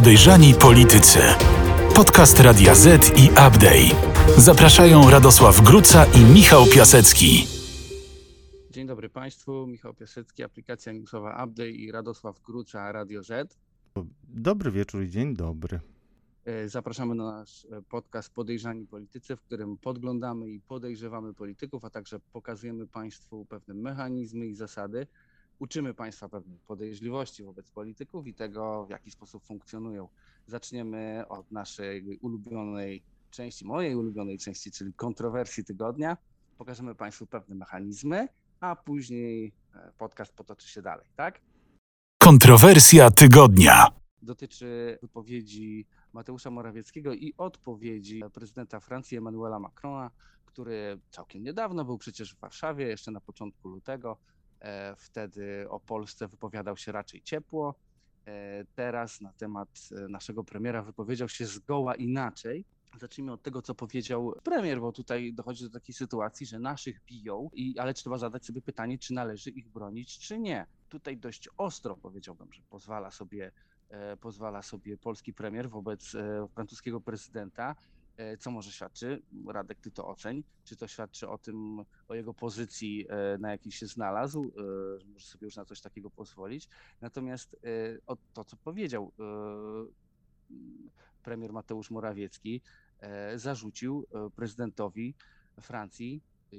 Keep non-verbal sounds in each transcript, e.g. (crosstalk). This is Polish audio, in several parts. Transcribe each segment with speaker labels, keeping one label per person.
Speaker 1: Podejrzani Politycy. Podcast Radia Z i Update. Zapraszają Radosław Gruca i Michał Piasecki.
Speaker 2: Dzień dobry Państwu, Michał Piasecki, aplikacja newsowa Update i Radosław Gruca, Radio Z.
Speaker 3: Dobry wieczór i dzień dobry.
Speaker 2: E, Zapraszamy na nasz e, podcast Podejrzani Politycy, w którym podglądamy i podejrzewamy polityków, a także pokazujemy Państwu pewne mechanizmy i zasady. Uczymy Państwa pewnej podejrzliwości wobec polityków i tego, w jaki sposób funkcjonują. Zaczniemy od naszej ulubionej części, mojej ulubionej części, czyli kontrowersji tygodnia. Pokażemy Państwu pewne mechanizmy, a później e, podcast potoczy się dalej, tak?
Speaker 1: Kontrowersja tygodnia.
Speaker 2: dotyczy wypowiedzi Mateusza Morawieckiego i odpowiedzi prezydenta Francji Emmanuela Macrona, który całkiem niedawno był przecież w Warszawie, jeszcze na początku lutego. E, Wtedy o Polsce wypowiadał się raczej ciepło. E, Teraz na temat e, naszego premiera wypowiedział się zgoła inaczej. Zacznijmy od tego, co powiedział premier, bo tutaj dochodzi do takiej sytuacji, że naszych biją, i, ale trzeba zadać sobie pytanie, czy należy ich bronić, czy nie. Tutaj dość ostro powiedziałbym, że pozwala sobie e, pozwala sobie polski premier wobec e, francuskiego prezydenta, co może świadczy, Radek, ty to oceń, czy to świadczy o tym, o jego pozycji, e, na jakiej się znalazł, e, że może sobie już na coś takiego pozwolić. Natomiast e, o to, co powiedział e, premier Mateusz Morawiecki, e, zarzucił e, prezydentowi Francji, e,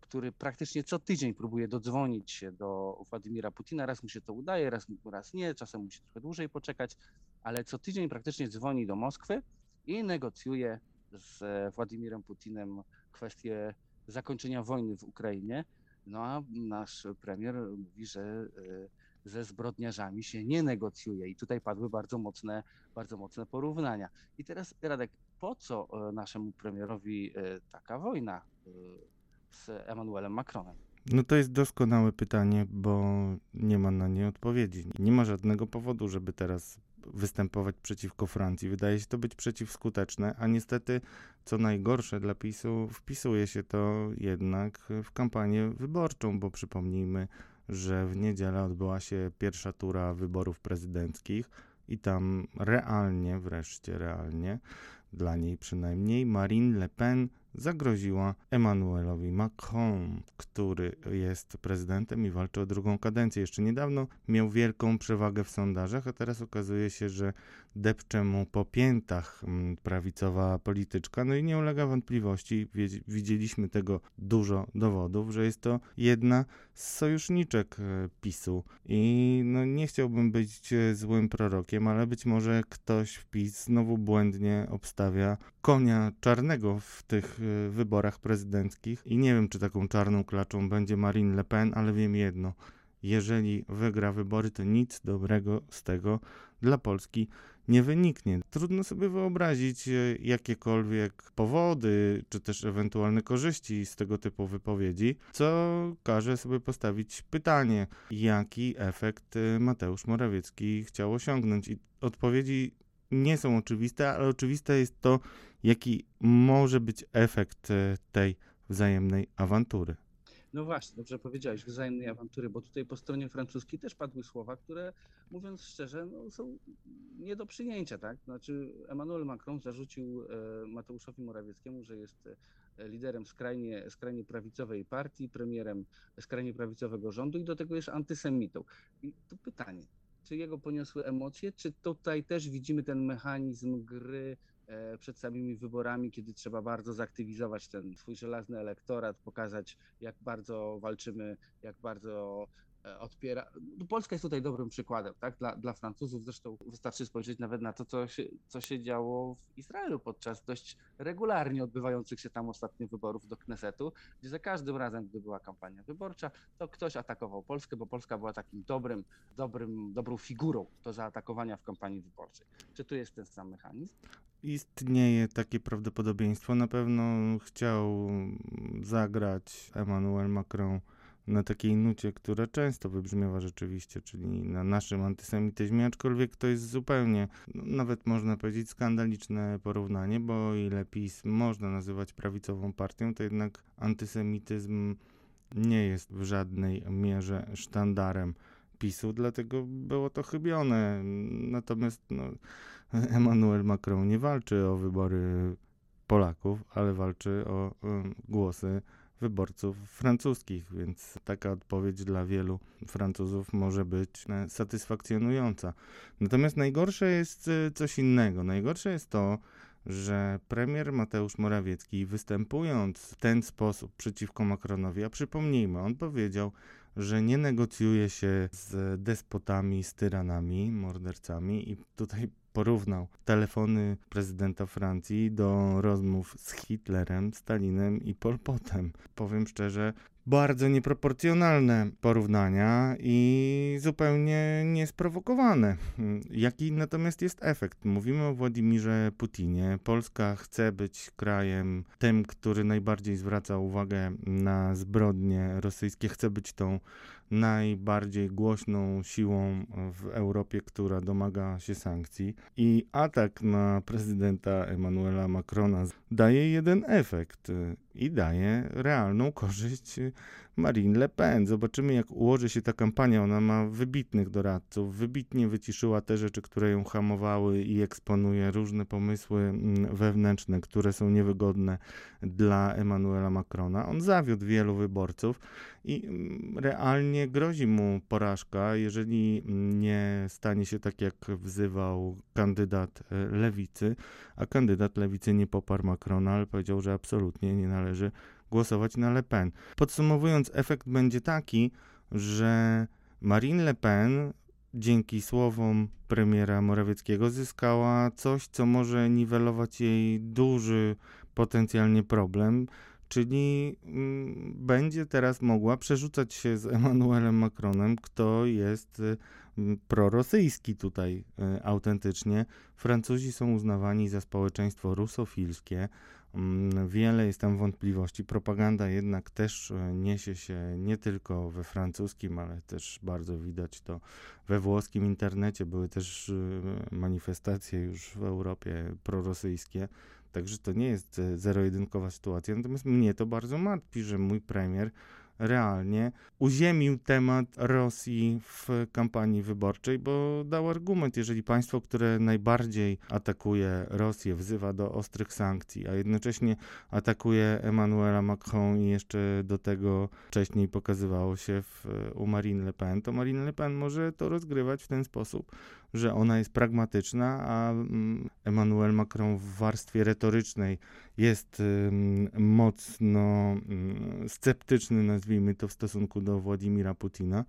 Speaker 2: który praktycznie co tydzień próbuje dodzwonić się do Władimira Putina. Raz mu się to udaje, raz, raz nie, czasem musi trochę dłużej poczekać, ale co tydzień praktycznie dzwoni do Moskwy i negocjuje z e, Władimirem Putinem kwestię zakończenia wojny w Ukrainie. No a nasz premier mówi, że e, ze zbrodniarzami się nie negocjuje i tutaj padły bardzo mocne, bardzo mocne porównania. I teraz Radek, po co e, naszemu premierowi taka wojna z Emmanuelem Macronem?
Speaker 3: No to jest doskonałe pytanie, bo nie ma na nie odpowiedzi. Nie ma żadnego powodu, żeby teraz występować przeciwko Francji. Wydaje się to być przeciwskuteczne, a niestety, co najgorsze dla PiSu, wpisuje się to jednak w kampanię wyborczą, bo przypomnijmy, że w niedzielę odbyła się pierwsza tura wyborów prezydenckich i tam realnie, wreszcie realnie, dla niej przynajmniej, Marine Le Pen zagroziła Emmanuelowi Macron, który jest prezydentem i walczy o drugą kadencję. Jeszcze niedawno miał wielką przewagę w sondażach, a teraz okazuje się, że depcze mu po piętach mm, prawicowa polityczka. No i nie ulega wątpliwości, widzieliśmy tego dużo dowodów, że jest to jedna z sojuszniczek e, PiSu. I no nie chciałbym być e, złym prorokiem, ale być może ktoś w PiS znowu błędnie obstawia konia czarnego w tych e, wyborach prezydenckich. I nie wiem, czy taką czarną klaczą będzie Marine Le Pen, ale wiem jedno. Jeżeli wygra wybory, to nic dobrego z tego dla Polski nie wyniknie. Trudno sobie wyobrazić e, jakiekolwiek powody, czy też ewentualne korzyści z tego typu wypowiedzi, co każe sobie postawić pytanie, jaki efekt e, Mateusz Morawiecki chciał osiągnąć. I odpowiedzi nie są oczywiste, ale oczywiste jest to, jaki może być efekt e, tej wzajemnej awantury.
Speaker 2: No właśnie, dobrze powiedziałeś, wzajemnej awantury, bo tutaj po stronie francuskiej też padły słowa, które mówiąc szczerze, no, są nie do przyjęcia, tak? Znaczy Emmanuel Macron zarzucił e, Mateuszowi Morawieckiemu, że jest e, liderem skrajnie, skrajnie prawicowej partii, premierem skrajnie prawicowego rządu i do tego jest antysemitą. I to pytanie, czy jego poniosły emocje, czy tutaj też widzimy ten mechanizm gry przed samymi wyborami, kiedy trzeba bardzo zaktywizować ten swój żelazny elektorat, pokazać, jak bardzo walczymy, jak bardzo e, odpiera. No, Polska jest tutaj dobrym przykładem, tak? Dla, dla Francuzów zresztą wystarczy spojrzeć nawet na to, co się, co się działo w Izraelu podczas dość regularnie odbywających się tam ostatnio wyborów do Knesetu, gdzie za każdym razem, gdy była kampania wyborcza, to ktoś atakował Polskę, bo Polska była takim dobrym, dobrym, dobrą figurą do zaatakowania w kampanii wyborczej. Czy tu jest ten sam mechanizm?
Speaker 3: Istnieje takie prawdopodobieństwo. Na pewno chciał zagrać Emmanuel Macron na takiej nucie, która często wybrzmiewa rzeczywiście, czyli na naszym antysemityzmie, aczkolwiek to jest zupełnie, no, nawet można powiedzieć, skandaliczne porównanie, bo o ile PiS można nazywać prawicową partią, to jednak antysemityzm nie jest w żadnej mierze sztandarem PiSu, dlatego było to chybione. Natomiast no, (laughs) Emmanuel Macron nie walczy o wybory Polaków, ale walczy o głosy wyborców francuskich, więc taka odpowiedź dla wielu Francuzów może być e, satysfakcjonująca. Natomiast najgorsze jest e, coś innego. Najgorsze jest to, że premier Mateusz Morawiecki, występując w ten sposób przeciwko Macronowi, a przypomnijmy, on powiedział, że nie negocjuje się z despotami, z tyranami, mordercami i tutaj porównał telefony prezydenta Francji do rozmów z Hitlerem, Stalinem i Pol Potem. Powiem szczerze, bardzo nieproporcjonalne porównania i zupełnie niesprowokowane. Jaki natomiast jest efekt? Mówimy o Władimirze Putinie. Polska chce być krajem tym, który najbardziej zwraca uwagę na zbrodnie rosyjskie, chce być tą najbardziej głośną siłą w Europie, która domaga się sankcji. I atak na prezydenta Emmanuela Macrona daje jeden efekt i daje realną korzyść Marine Le Pen. Zobaczymy, jak ułoży się ta kampania. Ona ma wybitnych doradców, wybitnie wyciszyła te rzeczy, które ją hamowały i eksponuje różne pomysły mm, wewnętrzne, które są niewygodne dla Emmanuela Macrona. On zawiódł wielu wyborców i mm, realnie grozi mu porażka, jeżeli nie stanie się tak, jak wzywał kandydat e, lewicy, a kandydat lewicy nie poparł Macrona, ale powiedział, że absolutnie nie należy głosować na Le Pen. Podsumowując, efekt będzie taki, że Marine Le Pen dzięki słowom premiera Morawieckiego zyskała coś, co może niwelować jej duży potencjalnie problem, czyli mm, będzie teraz mogła przerzucać się z Emmanuelem Macronem, kto jest y, prorosyjski tutaj y, autentycznie. Francuzi są uznawani za społeczeństwo rusofilskie. Mm, wiele jest tam wątpliwości. Propaganda jednak też e, niesie się nie tylko we francuskim, ale też bardzo widać to we włoskim internecie. Były też e, manifestacje już w Europie prorosyjskie. Także to nie jest e, zero-jedynkowa sytuacja. Natomiast mnie to bardzo martwi, że mój premier realnie uziemił temat Rosji w kampanii wyborczej, bo dał argument, jeżeli państwo, które najbardziej atakuje Rosję, wzywa do ostrych sankcji, a jednocześnie atakuje Emmanuela Macron i jeszcze do tego wcześniej pokazywało się w, u Marine Le Pen, to Marine Le Pen może to rozgrywać w ten sposób, że ona jest pragmatyczna, a mm, Emmanuel Macron w warstwie retorycznej jest mocno mm, sceptyczny, nazwijmy to, w stosunku do Władimira Putina,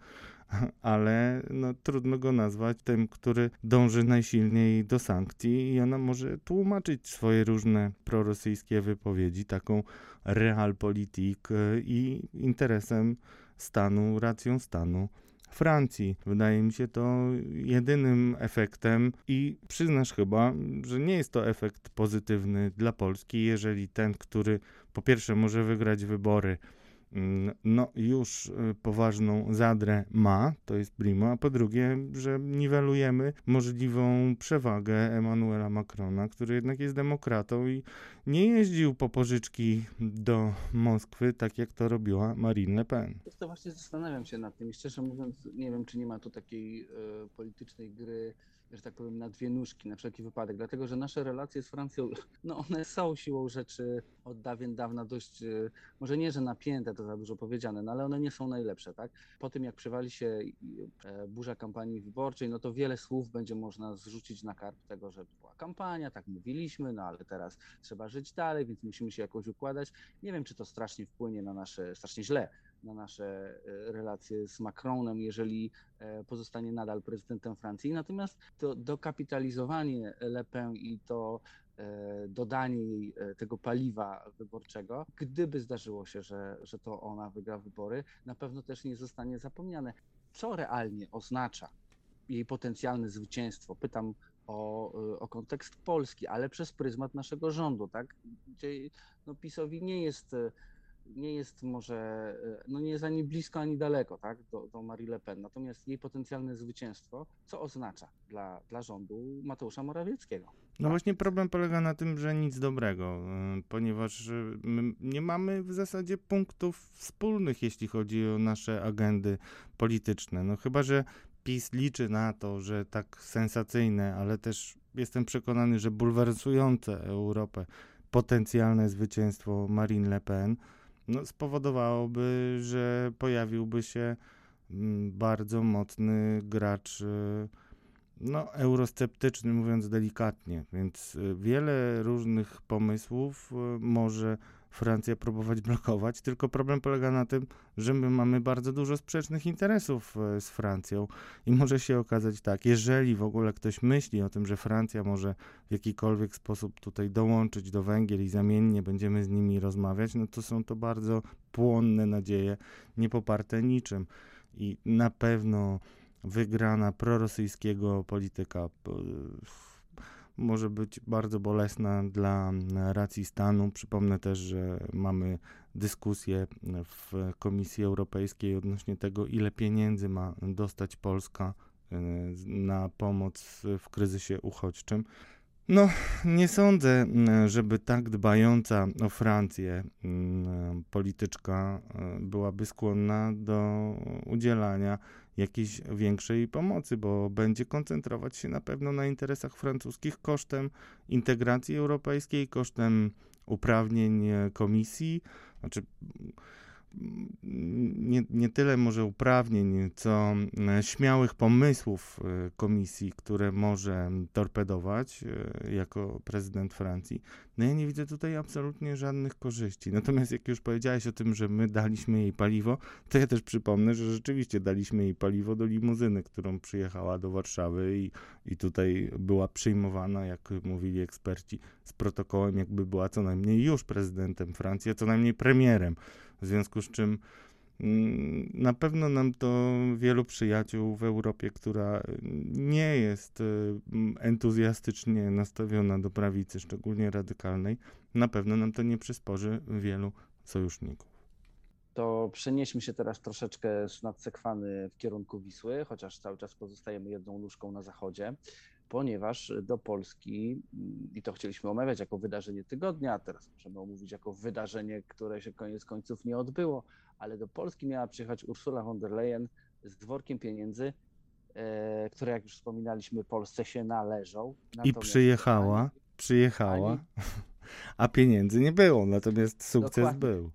Speaker 3: (laughs) ale no, trudno go nazwać tym, który dąży najsilniej do sankcji i ona może tłumaczyć swoje różne prorosyjskie wypowiedzi taką realpolitik y, i interesem stanu, racją stanu Francji. Wydaje mi się to jedynym efektem i przyznasz chyba, że nie jest to efekt pozytywny dla Polski, jeżeli ten, który po pierwsze może wygrać wybory, no już y, poważną zadrę ma, to jest primo, a po drugie, że niwelujemy możliwą przewagę Emmanuela Macrona, który jednak jest demokratą i nie jeździł po pożyczki do Moskwy, tak jak to robiła Marine Le Pen.
Speaker 2: To właśnie zastanawiam się nad tym i szczerze mówiąc nie wiem, czy nie ma tu takiej y, politycznej gry że tak powiem, na dwie nóżki na wszelki wypadek, dlatego że nasze relacje z Francją, (laughs) no one są siłą rzeczy od dawien dawna dość, e, może nie, że napięte, to za dużo powiedziane, no ale one nie są najlepsze, tak? Po tym jak przewali się e, burza kampanii wyborczej, no to wiele słów będzie można zrzucić na karp tego, że była kampania, tak mówiliśmy, no ale teraz trzeba żyć dalej, więc musimy się jakoś układać. Nie wiem, czy to strasznie wpłynie na nasze, strasznie źle na nasze e, relacje z Macronem, jeżeli e, pozostanie nadal prezydentem Francji. Natomiast to dokapitalizowanie Le Pen i to e, dodanie jej tego paliwa wyborczego, gdyby zdarzyło się, że, że to ona wygra wybory, na pewno też nie zostanie zapomniane. Co realnie oznacza jej potencjalne zwycięstwo? Pytam o, o kontekst Polski, ale przez pryzmat naszego rządu, tak? Gdzie no, PiSowi nie jest nie jest może, e, no nie jest ani blisko, ani daleko, tak, do, do Marie Le Pen. Natomiast jej potencjalne zwycięstwo, co oznacza dla, dla rządu Mateusza Morawieckiego?
Speaker 3: No właśnie problem polega na tym, że nic dobrego, e, ponieważ e, nie mamy w zasadzie punktów wspólnych, jeśli chodzi o nasze agendy polityczne. No chyba, że PiS liczy na to, że tak sensacyjne, ale też jestem przekonany, że bulwersujące Europę potencjalne zwycięstwo Marine Le Pen no, spowodowałoby, że pojawiłby się mm, bardzo mocny gracz y, no, eurosceptyczny, mówiąc delikatnie. Więc y, wiele różnych pomysłów y, może Francja próbować blokować, tylko problem polega na tym, że my mamy bardzo dużo sprzecznych interesów e, z Francją. I może się okazać tak, jeżeli w ogóle ktoś myśli o tym, że Francja może w jakikolwiek sposób tutaj dołączyć do Węgier i zamiennie będziemy z nimi rozmawiać, no to są to bardzo płonne nadzieje, nie poparte niczym. I na pewno wygrana prorosyjskiego polityka może być bardzo bolesna dla racji stanu. Przypomnę też, że mamy dyskusję w Komisji Europejskiej odnośnie tego, ile pieniędzy ma dostać Polska e, na pomoc w kryzysie uchodźczym. No, nie sądzę, żeby tak dbająca o Francję polityczka e, byłaby skłonna do udzielania jakiejś większej pomocy, bo będzie koncentrować się na pewno na interesach francuskich kosztem integracji europejskiej, kosztem uprawnień komisji. Znaczy, nie, nie tyle może uprawnień, co e, śmiałych pomysłów e, komisji, które może torpedować e, jako prezydent Francji. No ja nie widzę tutaj absolutnie żadnych korzyści. Natomiast jak już powiedziałeś o tym, że my daliśmy jej paliwo, to ja też przypomnę, że rzeczywiście daliśmy jej paliwo do limuzyny, którą przyjechała do Warszawy i, i tutaj była przyjmowana, jak mówili eksperci, z protokołem, jakby była co najmniej już prezydentem Francji, a co najmniej premierem. W związku z czym mm, na pewno nam to wielu przyjaciół w Europie, która nie jest y, entuzjastycznie nastawiona do prawicy, szczególnie radykalnej, na pewno nam to nie przysporzy wielu sojuszników.
Speaker 2: To przenieśmy się teraz troszeczkę z nadsekwany w kierunku Wisły, chociaż cały czas pozostajemy jedną nóżką na zachodzie ponieważ do Polski, i to chcieliśmy omawiać jako wydarzenie tygodnia, a teraz możemy omówić jako wydarzenie, które się koniec końców nie odbyło, ale do Polski miała przyjechać Ursula von der Leyen z dworkiem pieniędzy, e, które jak już wspominaliśmy Polsce się należą.
Speaker 3: I przyjechała, ani, przyjechała, ani... (laughs) a pieniędzy nie było, natomiast sukces Dokładnie. był.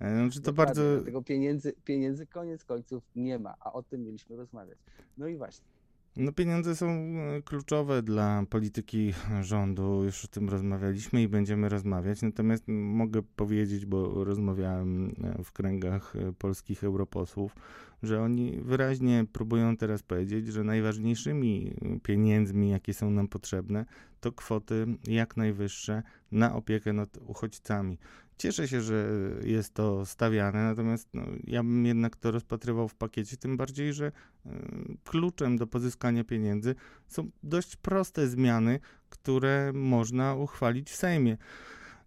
Speaker 2: Znaczy to bardzo... Tego pieniędzy, pieniędzy koniec końców nie ma, a o tym mieliśmy rozmawiać. No i właśnie,
Speaker 3: no pieniądze są e, kluczowe dla polityki rządu, już o tym rozmawialiśmy i będziemy rozmawiać, natomiast mogę powiedzieć, bo rozmawiałem e, w kręgach e, polskich europosłów, że oni wyraźnie próbują teraz powiedzieć, że najważniejszymi pieniędzmi, jakie są nam potrzebne, to kwoty jak najwyższe na opiekę nad uchodźcami. Cieszę się, że jest to stawiane, natomiast no, ja bym jednak to rozpatrywał w pakiecie, tym bardziej, że y, kluczem do pozyskania pieniędzy są dość proste zmiany, które można uchwalić w Sejmie.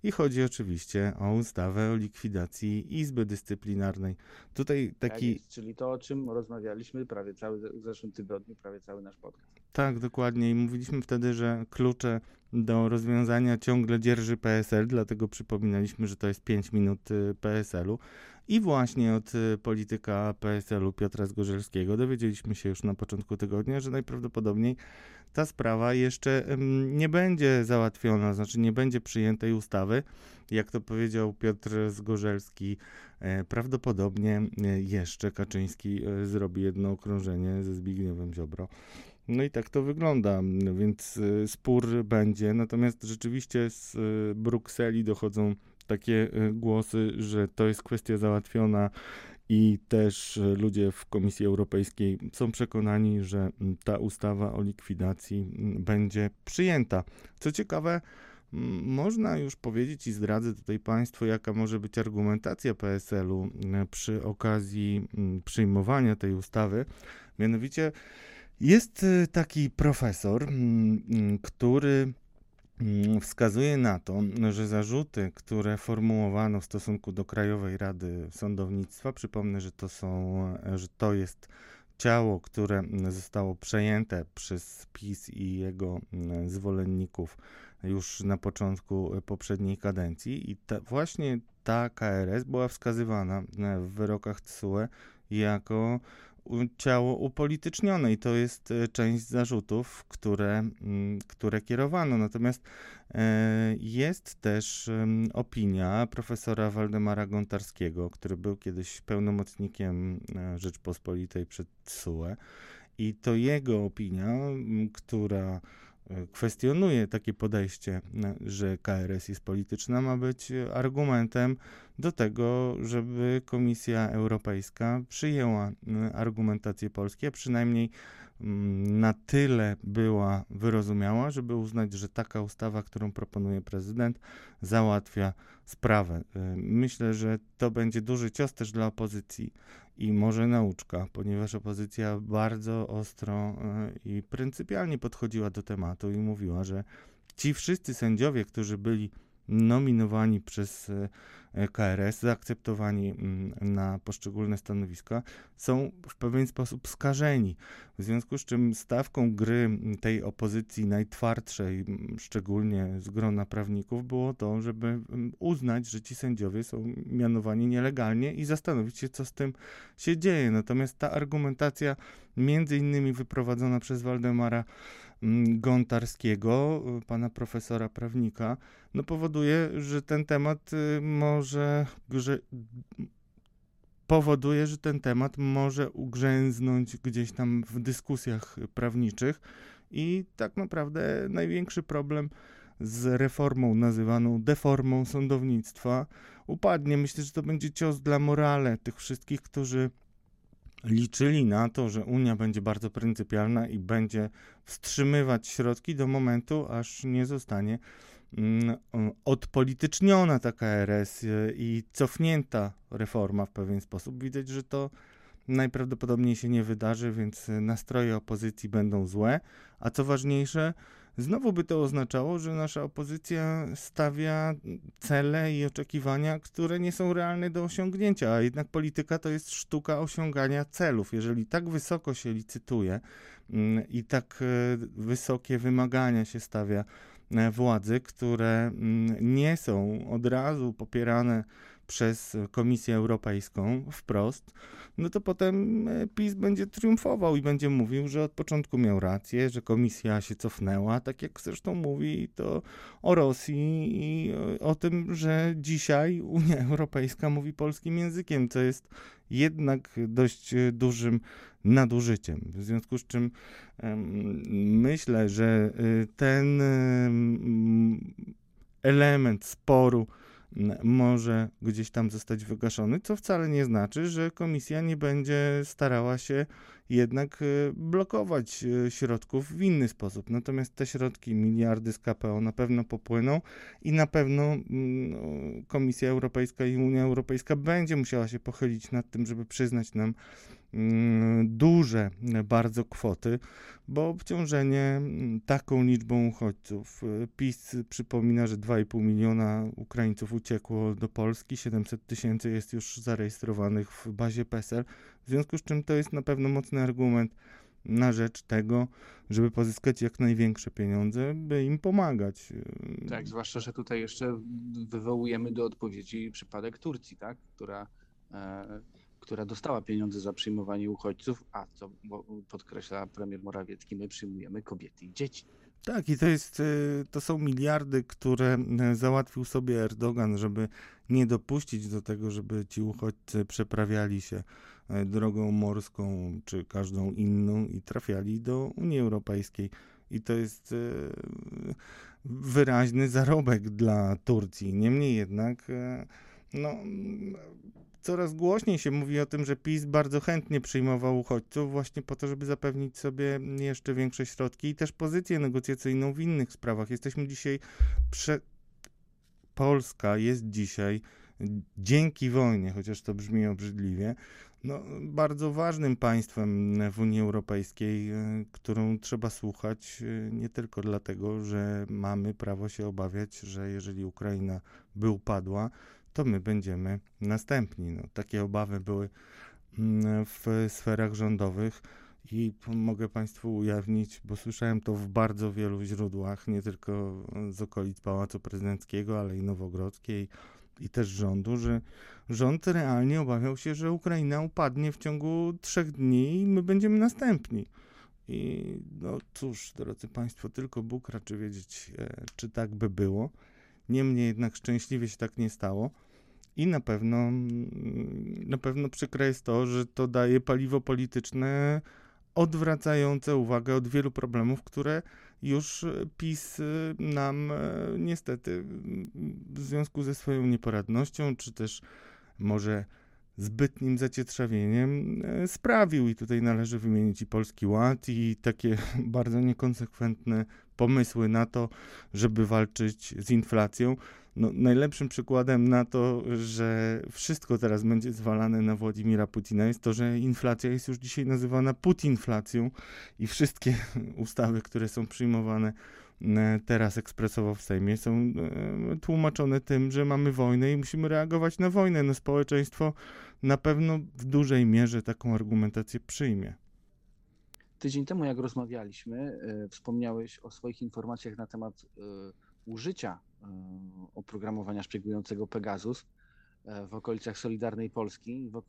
Speaker 3: I chodzi oczywiście o ustawę o likwidacji Izby Dyscyplinarnej. Tutaj taki. Tak
Speaker 2: jest, czyli to, o czym rozmawialiśmy prawie cały w zeszłym tygodniu, prawie cały nasz podcast.
Speaker 3: Tak, dokładnie. I mówiliśmy wtedy, że klucze do rozwiązania ciągle dzierży PSL, dlatego przypominaliśmy, że to jest 5 minut y, PSL-u. I właśnie od y, polityka PSL-u Piotra Zgorzelskiego dowiedzieliśmy się już na początku tygodnia, że najprawdopodobniej ta sprawa jeszcze nie będzie załatwiona, znaczy nie będzie przyjętej ustawy. Jak to powiedział Piotr Zgorzelski, e, prawdopodobnie e, jeszcze Kaczyński e, zrobi jedno okrążenie ze Zbigniewem Ziobro. No i tak to wygląda, więc spór będzie. Natomiast rzeczywiście z Brukseli dochodzą takie głosy, że to jest kwestia załatwiona i też ludzie w Komisji Europejskiej są przekonani, że ta ustawa o likwidacji będzie przyjęta. Co ciekawe, można już powiedzieć i zdradzę tutaj Państwu, jaka może być argumentacja PSL-u przy okazji przyjmowania tej ustawy. Mianowicie jest taki profesor, który Mm, wskazuje na to, że zarzuty, które formułowano w stosunku do Krajowej Rady Sądownictwa, przypomnę, że to są, że to jest ciało, które zostało przejęte przez PiS i jego mm, zwolenników już na początku poprzedniej kadencji. I ta, właśnie ta KRS była wskazywana w wyrokach TSUE jako ciało upolitycznione i to jest e, część zarzutów, które, mm, które kierowano. Natomiast e, jest też opinia profesora Waldemara Gontarskiego, który był kiedyś pełnomocnikiem e, Rzeczpospolitej przed TSUE i to jego opinia, która kwestionuje takie podejście, że KRS jest polityczna, ma być argumentem do tego, żeby Komisja Europejska przyjęła argumentację Polski, a przynajmniej na tyle była wyrozumiała, żeby uznać, że taka ustawa, którą proponuje prezydent, załatwia sprawę. Myślę, że to będzie duży cios też dla opozycji i może nauczka, ponieważ opozycja bardzo ostro e, i pryncypialnie podchodziła do tematu i mówiła, że ci wszyscy sędziowie, którzy byli nominowani przez e, KRS, zaakceptowani mm, na poszczególne stanowiska, są w pewien sposób skażeni. W związku z czym stawką gry tej opozycji najtwardszej, szczególnie z grona prawników, było to, żeby uznać, że ci sędziowie są mianowani nielegalnie i zastanowić się, co z tym się dzieje. Natomiast ta argumentacja, między innymi wyprowadzona przez Waldemara Mm, Gontarskiego, y, pana profesora prawnika, no powoduje, że ten temat y, może, że powoduje, że ten temat może ugrzęznąć gdzieś tam w dyskusjach prawniczych i tak naprawdę największy problem z reformą nazywaną deformą sądownictwa upadnie. Myślę, że to będzie cios dla morale tych wszystkich, którzy liczyli na to, że Unia będzie bardzo pryncypialna i będzie wstrzymywać środki do momentu, aż nie zostanie mm, odpolityczniona ta KRS y, i cofnięta reforma w pewien sposób. Widać, że to najprawdopodobniej się nie wydarzy, więc nastroje opozycji będą złe, a co ważniejsze, Znowu by to oznaczało, że nasza opozycja stawia cele i oczekiwania, które nie są realne do osiągnięcia, a jednak polityka to jest sztuka osiągania celów. Jeżeli tak wysoko się licytuje mm, i tak e, wysokie wymagania się stawia e, władzy, które mm, nie są od razu popierane przez Komisję Europejską wprost, no to potem e, PiS będzie triumfował i będzie mówił, że od początku miał rację, że komisja się cofnęła, tak jak zresztą mówi to o Rosji i o tym, że dzisiaj Unia (laughs) Europejska mówi polskim językiem, co jest jednak dość e, dużym nadużyciem. W związku z czym myślę, że e, ten element sporu może gdzieś tam zostać wygaszony, co wcale nie znaczy, że komisja nie będzie starała się jednak e, blokować e, środków w inny sposób. Natomiast te środki, miliardy z KPO na pewno popłyną i na pewno mm, no, Komisja Europejska i Unia Europejska będzie musiała się pochylić nad tym, żeby przyznać nam duże bardzo kwoty, bo obciążenie mm, taką liczbą uchodźców. E, PiS przypomina, że 2,5 miliona Ukraińców uciekło do Polski, 700 tysięcy jest już zarejestrowanych w bazie PESEL, w związku z czym to jest na pewno mocny argument na rzecz tego, żeby pozyskać jak największe pieniądze, by im pomagać.
Speaker 2: Tak, zwłaszcza, że tutaj jeszcze wywołujemy do odpowiedzi przypadek Turcji, tak? która, e, która dostała pieniądze za przyjmowanie uchodźców, a co podkreśla premier Morawiecki, my przyjmujemy kobiety i dzieci.
Speaker 3: Tak, i to, jest, e, to są miliardy, które e, załatwił sobie Erdogan, żeby nie dopuścić do tego, żeby ci uchodźcy przeprawiali się E, drogą morską czy każdą inną i trafiali do Unii Europejskiej. I to jest wyraźny zarobek dla Turcji. Niemniej jednak, no, coraz głośniej się mówi o tym, że PiS bardzo chętnie przyjmował uchodźców właśnie po to, żeby zapewnić sobie jeszcze większe środki i też pozycję negocjacyjną w innych sprawach. Jesteśmy dzisiaj prze... Polska jest dzisiaj dzięki wojnie, chociaż to brzmi obrzydliwie, no, bardzo ważnym państwem w Unii Europejskiej, e, którą trzeba słuchać e, nie tylko dlatego, że mamy prawo się obawiać, że jeżeli Ukraina by upadła, to my będziemy następni. No, takie obawy były mm, w sferach rządowych. I mogę Państwu ujawnić, bo słyszałem to w bardzo wielu źródłach, nie tylko z okolic Pałacu Prezydenckiego, ale i Nowogrodzkiej, i też rządu, że rząd realnie obawiał się, że Ukraina upadnie w ciągu trzech dni i my będziemy następni. I no cóż, drodzy Państwo, tylko Bóg raczy wiedzieć, e, czy tak by było. Niemniej jednak szczęśliwie się tak nie stało. I na pewno, mm, na pewno przykre jest to, że to daje paliwo polityczne odwracające uwagę od wielu problemów, które już PiS y, nam e, niestety w związku ze swoją nieporadnością, czy też może zbytnim zacietrzawieniem e, sprawił. I tutaj należy wymienić i Polski Ład, i takie (laughs) bardzo niekonsekwentne pomysły na to, żeby walczyć z inflacją. No, najlepszym przykładem na to, że wszystko teraz będzie zwalane na Władimira Putina, jest to, że inflacja jest już dzisiaj nazywana putinflacją i wszystkie (laughs) ustawy, które są przyjmowane e, teraz ekspresowo w Sejmie, są e, tłumaczone tym, że mamy wojnę i musimy reagować na wojnę. No, społeczeństwo na pewno w dużej mierze taką argumentację przyjmie.
Speaker 2: Tydzień temu, jak rozmawialiśmy, e, wspomniałeś o swoich informacjach na temat użycia oprogramowania szpiegującego Pegasus e, w okolicach Solidarnej Polski, w,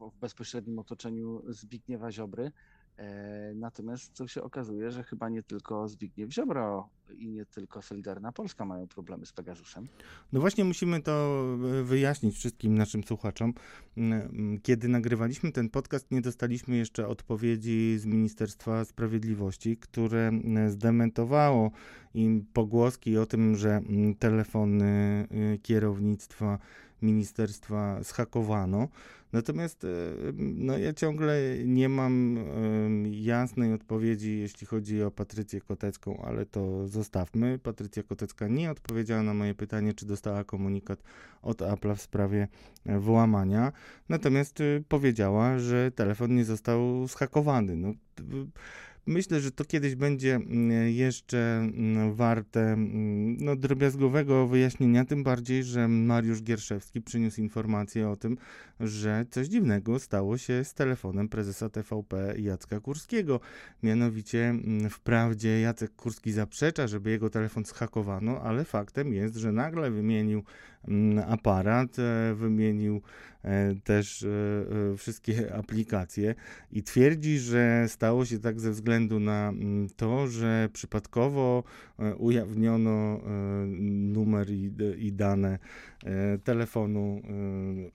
Speaker 2: w bezpośrednim otoczeniu Zbigniewa Ziobry. E, natomiast co się okazuje, że chyba nie tylko Zbigniew Ziobro i nie tylko Solidarna Polska mają problemy z Pegasusem.
Speaker 3: No właśnie musimy to wyjaśnić wszystkim naszym słuchaczom. Mm, kiedy nagrywaliśmy ten podcast, nie dostaliśmy jeszcze odpowiedzi z Ministerstwa Sprawiedliwości, które zdementowało im pogłoski o tym, że mm, telefony y, kierownictwa ministerstwa schakowano. Natomiast e, no, ja ciągle nie mam jasnej odpowiedzi, jeśli chodzi o Patrycję Kotecką, ale to zostawmy. Patrycja Kotecka nie odpowiedziała na moje pytanie, czy dostała komunikat od Apple w sprawie e, włamania. Natomiast e, powiedziała, że telefon nie został schakowany. No, Myślę, że to kiedyś będzie mm, jeszcze mm, warte mm, no, drobiazgowego wyjaśnienia, tym bardziej, że Mariusz Gierszewski przyniósł informację o tym, że coś dziwnego stało się z telefonem prezesa TVP Jacka Kurskiego. Mianowicie wprawdzie Jacek Kurski zaprzecza, żeby jego telefon schakowano, ale faktem jest, że nagle wymienił aparat, e, wymienił e, też e, wszystkie (laughs) aplikacje i twierdzi, że stało się tak ze względu na to, że przypadkowo ujawniono numer i dane telefonu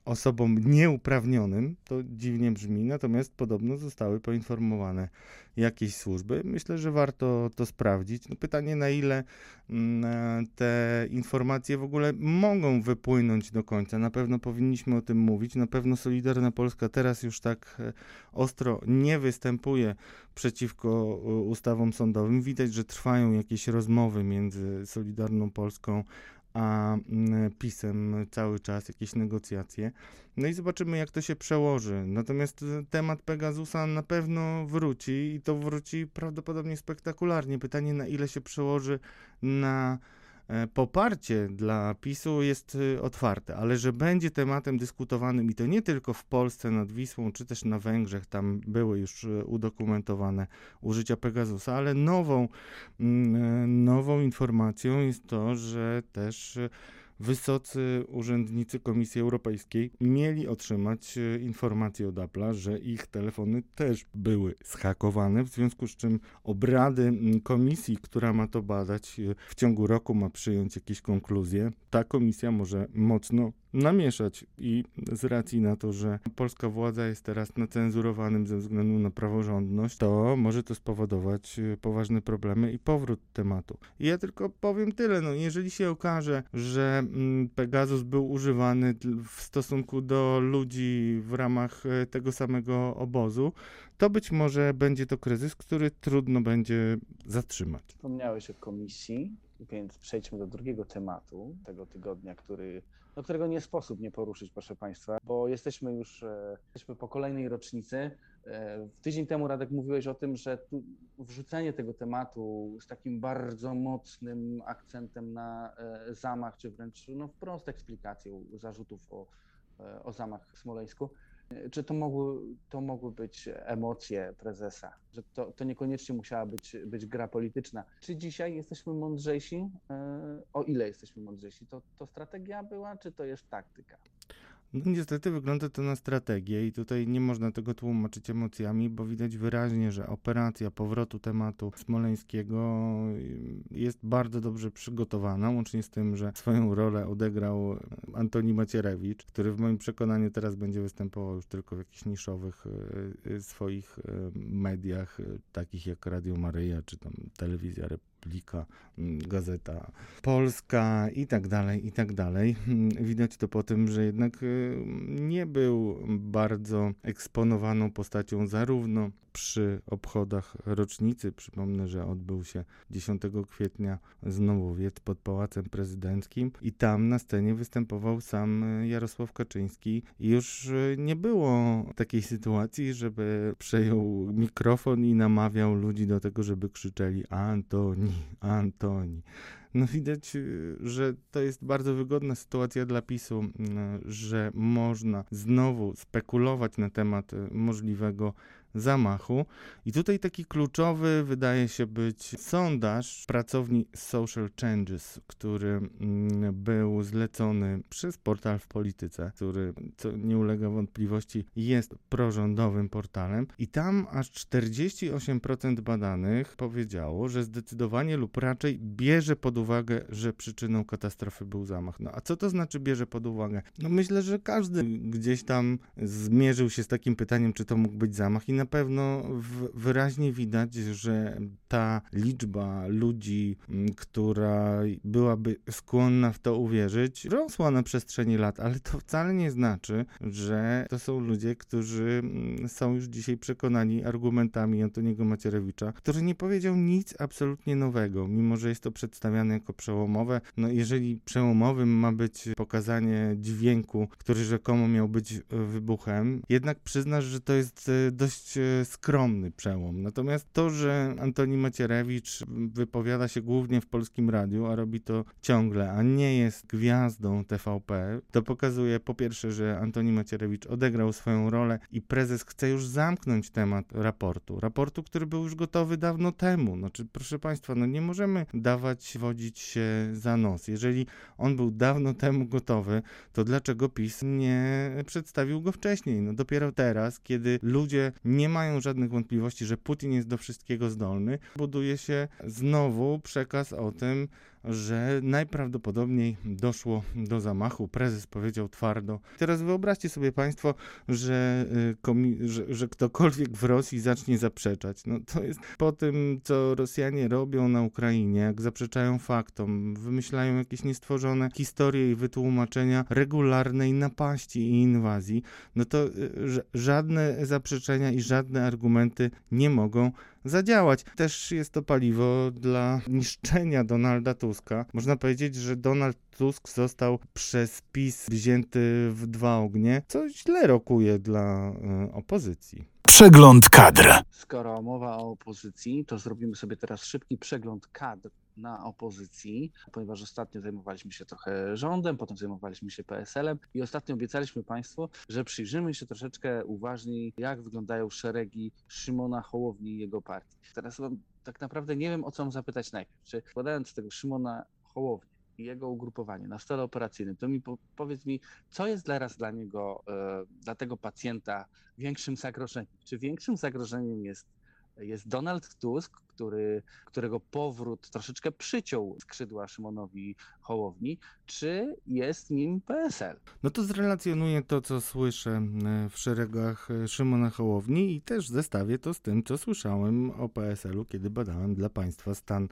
Speaker 3: osobom nieuprawnionym. To dziwnie brzmi, natomiast podobno zostały poinformowane jakieś służby. Myślę, że warto to sprawdzić. No pytanie, na ile mm, te informacje w ogóle mogą wypłynąć do końca. Na pewno powinniśmy o tym mówić. Na pewno Solidarna Polska teraz już tak e, ostro nie występuje przeciwko e, ustawom sądowym. Widać, że trwają jakieś rozmowy między Solidarną Polską a mm, pisem cały czas, jakieś negocjacje. No i zobaczymy, jak to się przełoży. Natomiast e, temat Pegasusa na pewno wróci i to wróci prawdopodobnie spektakularnie. Pytanie, na ile się przełoży na poparcie dla PiSu jest y, otwarte, ale że będzie tematem dyskutowanym i to nie tylko w Polsce nad Wisłą, czy też na Węgrzech, tam były już y, udokumentowane użycia Pegasusa, ale nową, mm, e, nową informacją jest to, że też y, wysocy urzędnicy Komisji Europejskiej mieli otrzymać e, informację od Apple'a, że ich telefony też były schakowane, w związku z czym obrady komisji, która ma to badać, e, w ciągu roku ma przyjąć jakieś konkluzje. Ta komisja może mocno namieszać i z racji na to, że polska władza jest teraz nacenzurowanym ze względu na praworządność, to może to spowodować e, poważne problemy i powrót tematu. I ja tylko powiem tyle, no jeżeli się okaże, że mm, Pegasus był używany w stosunku do ludzi w ramach e, tego samego obozu, to być może będzie to kryzys, który trudno będzie zatrzymać.
Speaker 2: Wspomniałeś o komisji, więc przejdźmy do drugiego tematu tego tygodnia, który do którego nie sposób nie poruszyć, proszę Państwa, bo jesteśmy już e, jesteśmy po kolejnej rocznicy. E, tydzień temu, Radek, mówiłeś o tym, że wrzucenie tego tematu z takim bardzo mocnym akcentem na e, zamach, czy wręcz no, wprost eksplikacją zarzutów o, o zamach w Smoleńsku, Czy to mogły, to mogły być emocje prezesa, że to, to niekoniecznie musiała być, być gra polityczna. Czy dzisiaj jesteśmy mądrzejsi? E, o ile jesteśmy mądrzejsi? To, to strategia była, czy to jest taktyka?
Speaker 3: No niestety wygląda to na strategię i tutaj nie można tego tłumaczyć emocjami, bo widać wyraźnie, że operacja powrotu tematu smoleńskiego jest bardzo dobrze przygotowana, łącznie z tym, że swoją rolę odegrał Antoni Macierewicz, który w moim przekonaniu teraz będzie występował już tylko w jakichś niszowych e, e, swoich e, mediach, takich jak Radio Maryja czy tam Telewizja Republika, Gazeta Polska i tak dalej, i tak dalej. Widać to po tym, że jednak nie był bardzo eksponowaną postacią zarówno przy obchodach rocznicy. Przypomnę, że odbył się 10 kwietnia znowu wiec pod Pałacem Prezydenckim i tam na scenie występował sam Jarosław Kaczyński i już nie było takiej sytuacji, żeby przejął mikrofon i namawiał ludzi do tego, żeby krzyczeli Antoni, Antoni. No widać, że to jest bardzo wygodna sytuacja dla PiSu, że można znowu spekulować na temat możliwego zamachu. I tutaj taki kluczowy wydaje się być sondaż pracowni Social Changes, który mm, był zlecony przez portal w polityce, który, co nie ulega wątpliwości, jest prorządowym portalem. I tam aż 48% badanych powiedziało, że zdecydowanie lub raczej bierze pod uwagę, że przyczyną katastrofy był zamach. No a co to znaczy bierze pod uwagę? No myślę, że każdy gdzieś tam zmierzył się z takim pytaniem, czy to mógł być zamach i na pewno wyraźnie widać, że ta liczba ludzi, która byłaby skłonna w to uwierzyć, rosła na przestrzeni lat, ale to wcale nie znaczy, że to są ludzie, którzy są już dzisiaj przekonani argumentami Antoniego Macierewicza, który nie powiedział nic absolutnie nowego, mimo że jest to przedstawiane jako przełomowe. No jeżeli przełomowym ma być pokazanie dźwięku, który rzekomo miał być wybuchem, jednak przyznasz, że to jest e, e, skromny przełom. Natomiast to, że Antoni Macierewicz wypowiada się głównie w polskim radiu, a robi to ciągle, a nie jest gwiazdą TVP, to pokazuje po pierwsze, że Antoni Macierewicz odegrał swoją rolę i prezes chce już zamknąć temat raportu. Raportu, który był już gotowy dawno temu. Znaczy, proszę Państwa, no nie możemy dawać, wodzić się za nos. Jeżeli on był dawno temu gotowy, to dlaczego PiS nie przedstawił go wcześniej? No dopiero teraz, kiedy ludzie nie mają żadnych wątpliwości, że Putin jest do wszystkiego zdolny, buduje się znowu przekaz o tym, że najprawdopodobniej doszło do zamachu. Prezes powiedział twardo. Teraz wyobraźcie sobie Państwo, że, y, że, że, ktokolwiek w Rosji zacznie zaprzeczać. No to jest po tym, co Rosjanie robią na Ukrainie, jak zaprzeczają faktom, wymyślają jakieś niestworzone historie i wytłumaczenia regularnej napaści i inwazji, no to y, żadne zaprzeczenia i żadne argumenty nie mogą zadziałać. Też jest to paliwo dla niszczenia Donalda Tuska. Można powiedzieć, że Donald Tusk został przez PiS wzięty w dwa ognie, co źle rokuje dla y, opozycji.
Speaker 1: Przegląd kadr.
Speaker 2: Skoro mowa o opozycji, to zrobimy sobie teraz szybki przegląd kadr na opozycji, ponieważ ostatnio zajmowaliśmy się trochę rządem, potem zajmowaliśmy się PSL-em i ostatnio obiecaliśmy Państwu, że przyjrzymy się troszeczkę uważniej, jak wyglądają szeregi Szymona Hołowni i jego partii. Teraz wam tak naprawdę nie wiem, o co mam zapytać najpierw. Czy wkładając tego Szymona Hołowni i jego ugrupowanie na stole operacyjnym, to mi po, powiedz mi, co jest teraz dla niego, e, dla tego pacjenta większym zagrożeniem? Czy większym zagrożeniem jest jest Donald Tusk, który, którego powrót troszeczkę przyciął skrzydła Szymonowi Hołowni, czy jest nim PSL?
Speaker 3: No to zrelacjonuję to, co słyszę e, w szeregach e, Szymona Hołowni i też zestawię to z tym, co słyszałem o PSL-u, kiedy badałem dla Państwa stan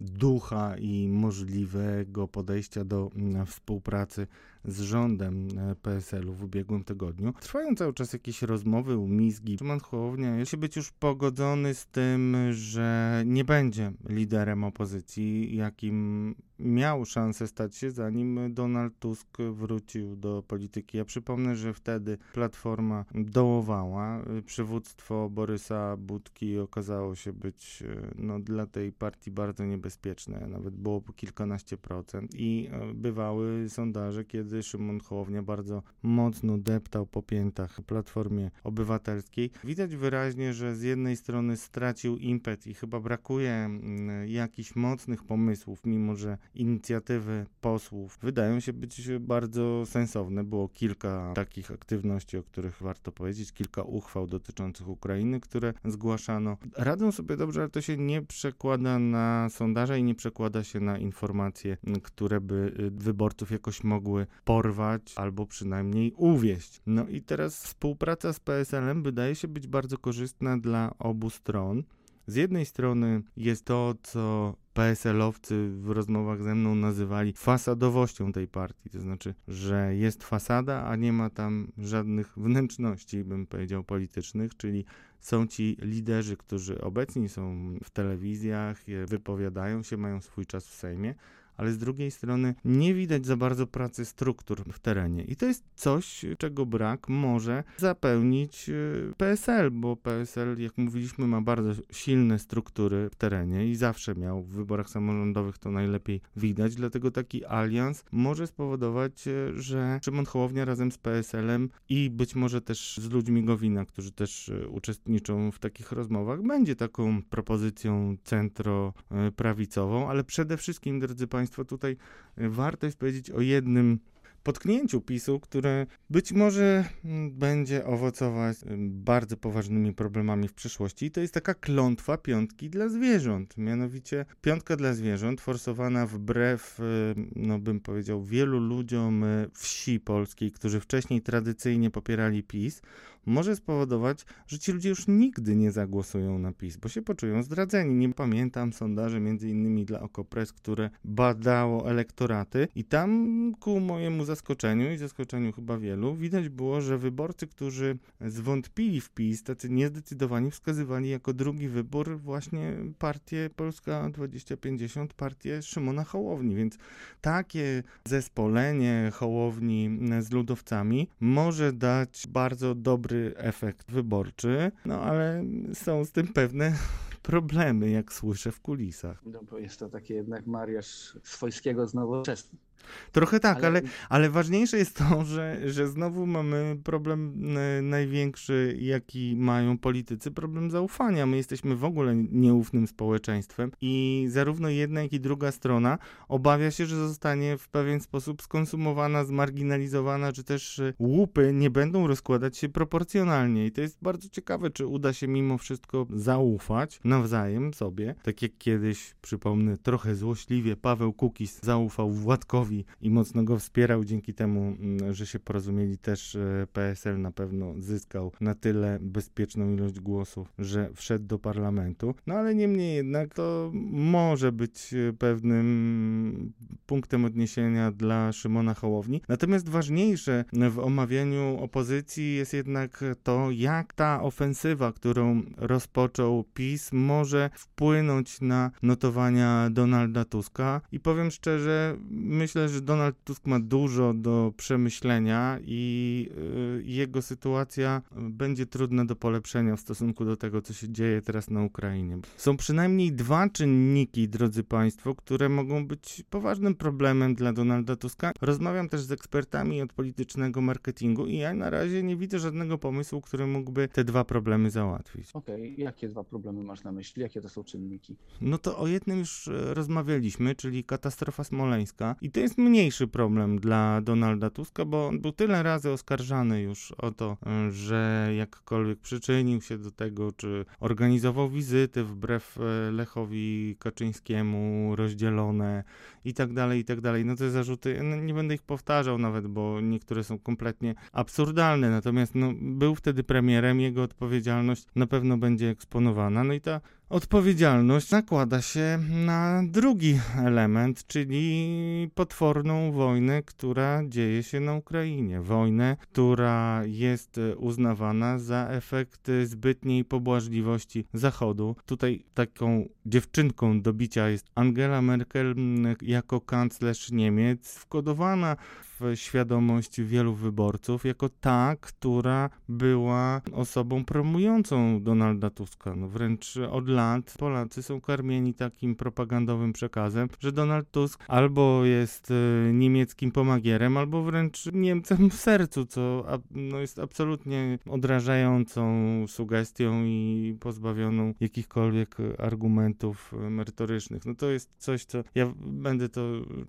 Speaker 3: ducha i możliwego podejścia do współpracy z rządem e, PSL-u w ubiegłym tygodniu. Trwają cały czas jakieś rozmowy, umizgi. Szymon Hołownia musi być już pogodzony z tym, że nie będzie liderem opozycji, jakim miał szansę stać się, zanim Donald Tusk wrócił do polityki. Ja przypomnę, że wtedy Platforma dołowała. Przywództwo Borysa Budki okazało się być no, dla tej partii bardzo niebezpieczne. Nawet było po kilkanaście procent. I e, bywały sondaże, kiedy Szymon Hołownia bardzo mocno deptał po piętach Platformie Obywatelskiej. Widać wyraźnie, że z jednej strony stracił impet i chyba brakuje mm, jakichś mocnych pomysłów, mimo że inicjatywy posłów wydają się być bardzo sensowne. Było kilka takich aktywności, o których warto powiedzieć, kilka uchwał dotyczących Ukrainy, które zgłaszano. Radzą sobie dobrze, ale to się nie przekłada na sondaże i nie przekłada się na informacje, które by y, wyborców jakoś mogły porwać albo przynajmniej uwieść. No i teraz współpraca z PSL-em wydaje się być bardzo korzystna dla obu stron. Z jednej strony jest to, co PSL-owcy w rozmowach ze mną nazywali fasadowością tej partii, to znaczy, że jest fasada, a nie ma tam żadnych wnętrzności, bym powiedział, politycznych, czyli są ci liderzy, którzy obecni są w telewizjach, wypowiadają się, mają swój czas w Sejmie, ale z drugiej strony nie widać za bardzo pracy struktur w terenie. I to jest coś, czego brak może zapełnić y, PSL, bo PSL, jak mówiliśmy, ma bardzo silne struktury w terenie i zawsze miał w wyborach samorządowych to najlepiej widać, dlatego taki alians może spowodować, y, że Szymon Hołownia razem z PSL-em i być może też z ludźmi Gowina, którzy też y, uczestniczą w takich rozmowach, będzie taką propozycją centro-prawicową, ale przede wszystkim, drodzy Państwo, Państwo, tutaj y, warto jest powiedzieć o jednym potknięciu PiSu, które być może mm, będzie owocować y, bardzo poważnymi problemami w przyszłości. I to jest taka klątwa piątki dla zwierząt. Mianowicie piątka dla zwierząt, forsowana wbrew, y, no bym powiedział, wielu ludziom wsi polskiej, którzy wcześniej tradycyjnie popierali PiS, może spowodować, że ci ludzie już nigdy nie zagłosują na PiS, bo się poczują zdradzeni. Nie pamiętam sondaży między innymi dla Okopres, które badało elektoraty i tam ku mojemu zaskoczeniu i zaskoczeniu chyba wielu, widać było, że wyborcy, którzy zwątpili w PiS, tacy niezdecydowani, wskazywali jako drugi wybór właśnie partię Polska 2050, partię Szymona Hołowni, więc takie zespolenie Hołowni z ludowcami może dać bardzo dobry efekt wyborczy, no ale są z tym pewne (laughs) problemy, jak słyszę w kulisach.
Speaker 2: No bo jest to taki jednak mariaż swojskiego z nowoczesnym.
Speaker 3: Trochę tak, ale, ale, ale, ważniejsze jest to, że, że znowu mamy problem e, największy, jaki mają politycy, problem zaufania. My jesteśmy w ogóle nieufnym społeczeństwem i zarówno jedna, jak i druga strona obawia się, że zostanie w pewien sposób skonsumowana, zmarginalizowana, czy też e, łupy nie będą rozkładać się proporcjonalnie. I to jest bardzo ciekawe, czy uda się mimo wszystko zaufać nawzajem sobie. Tak jak kiedyś, przypomnę, trochę złośliwie Paweł Kukis zaufał Władkowi i mocno go wspierał. Dzięki temu, mm, że się porozumieli, też e, PSL na pewno zyskał na tyle bezpieczną ilość głosów, że wszedł do parlamentu. No ale niemniej jednak to może być e, pewnym punktem odniesienia dla Szymona Hołowni. Natomiast ważniejsze w omawianiu opozycji jest jednak to, jak ta ofensywa, którą rozpoczął PiS, może wpłynąć na notowania Donalda Tuska. I powiem szczerze, myślę, że Donald Tusk ma dużo do przemyślenia i y, jego sytuacja będzie trudna do polepszenia w stosunku do tego, co się dzieje teraz na Ukrainie. Są przynajmniej dwa czynniki, drodzy Państwo, które mogą być poważnym problemem dla Donalda Tuska. Rozmawiam też z ekspertami od politycznego marketingu i ja na razie nie widzę żadnego pomysłu, który mógłby te dwa problemy załatwić.
Speaker 2: Okej, okay. jakie dwa problemy masz na myśli? Jakie to są czynniki?
Speaker 3: No to o jednym już e, rozmawialiśmy, czyli katastrofa smoleńska i to jest mniejszy problem dla Donalda Tuska, bo on był tyle razy oskarżany już o to, że jakkolwiek przyczynił się do tego, czy organizował wizyty wbrew e, Lechowi Kaczyńskiemu, rozdzielone i tak dalej, i tak dalej. No te zarzuty, no nie będę ich powtarzał nawet, bo niektóre są kompletnie absurdalne, natomiast no, był wtedy premierem, jego odpowiedzialność na pewno będzie eksponowana. No i ta Odpowiedzialność nakłada się na drugi element, czyli potworną wojnę, która dzieje się na Ukrainie. Wojnę, która jest uznawana za efekt zbytniej pobłażliwości Zachodu. Tutaj taką dziewczynką do bicia jest Angela Merkel jako kanclerz Niemiec, wkodowana w świadomość wielu wyborców jako ta, która była osobą promującą Donalda Tuska. No wręcz od lat Polacy są karmieni takim propagandowym przekazem, że Donald Tusk albo jest e, niemieckim pomagierem, albo wręcz Niemcem w sercu, co no, jest absolutnie odrażającą sugestią i pozbawioną jakichkolwiek argumentów merytorycznych. No to jest coś, co ja będę to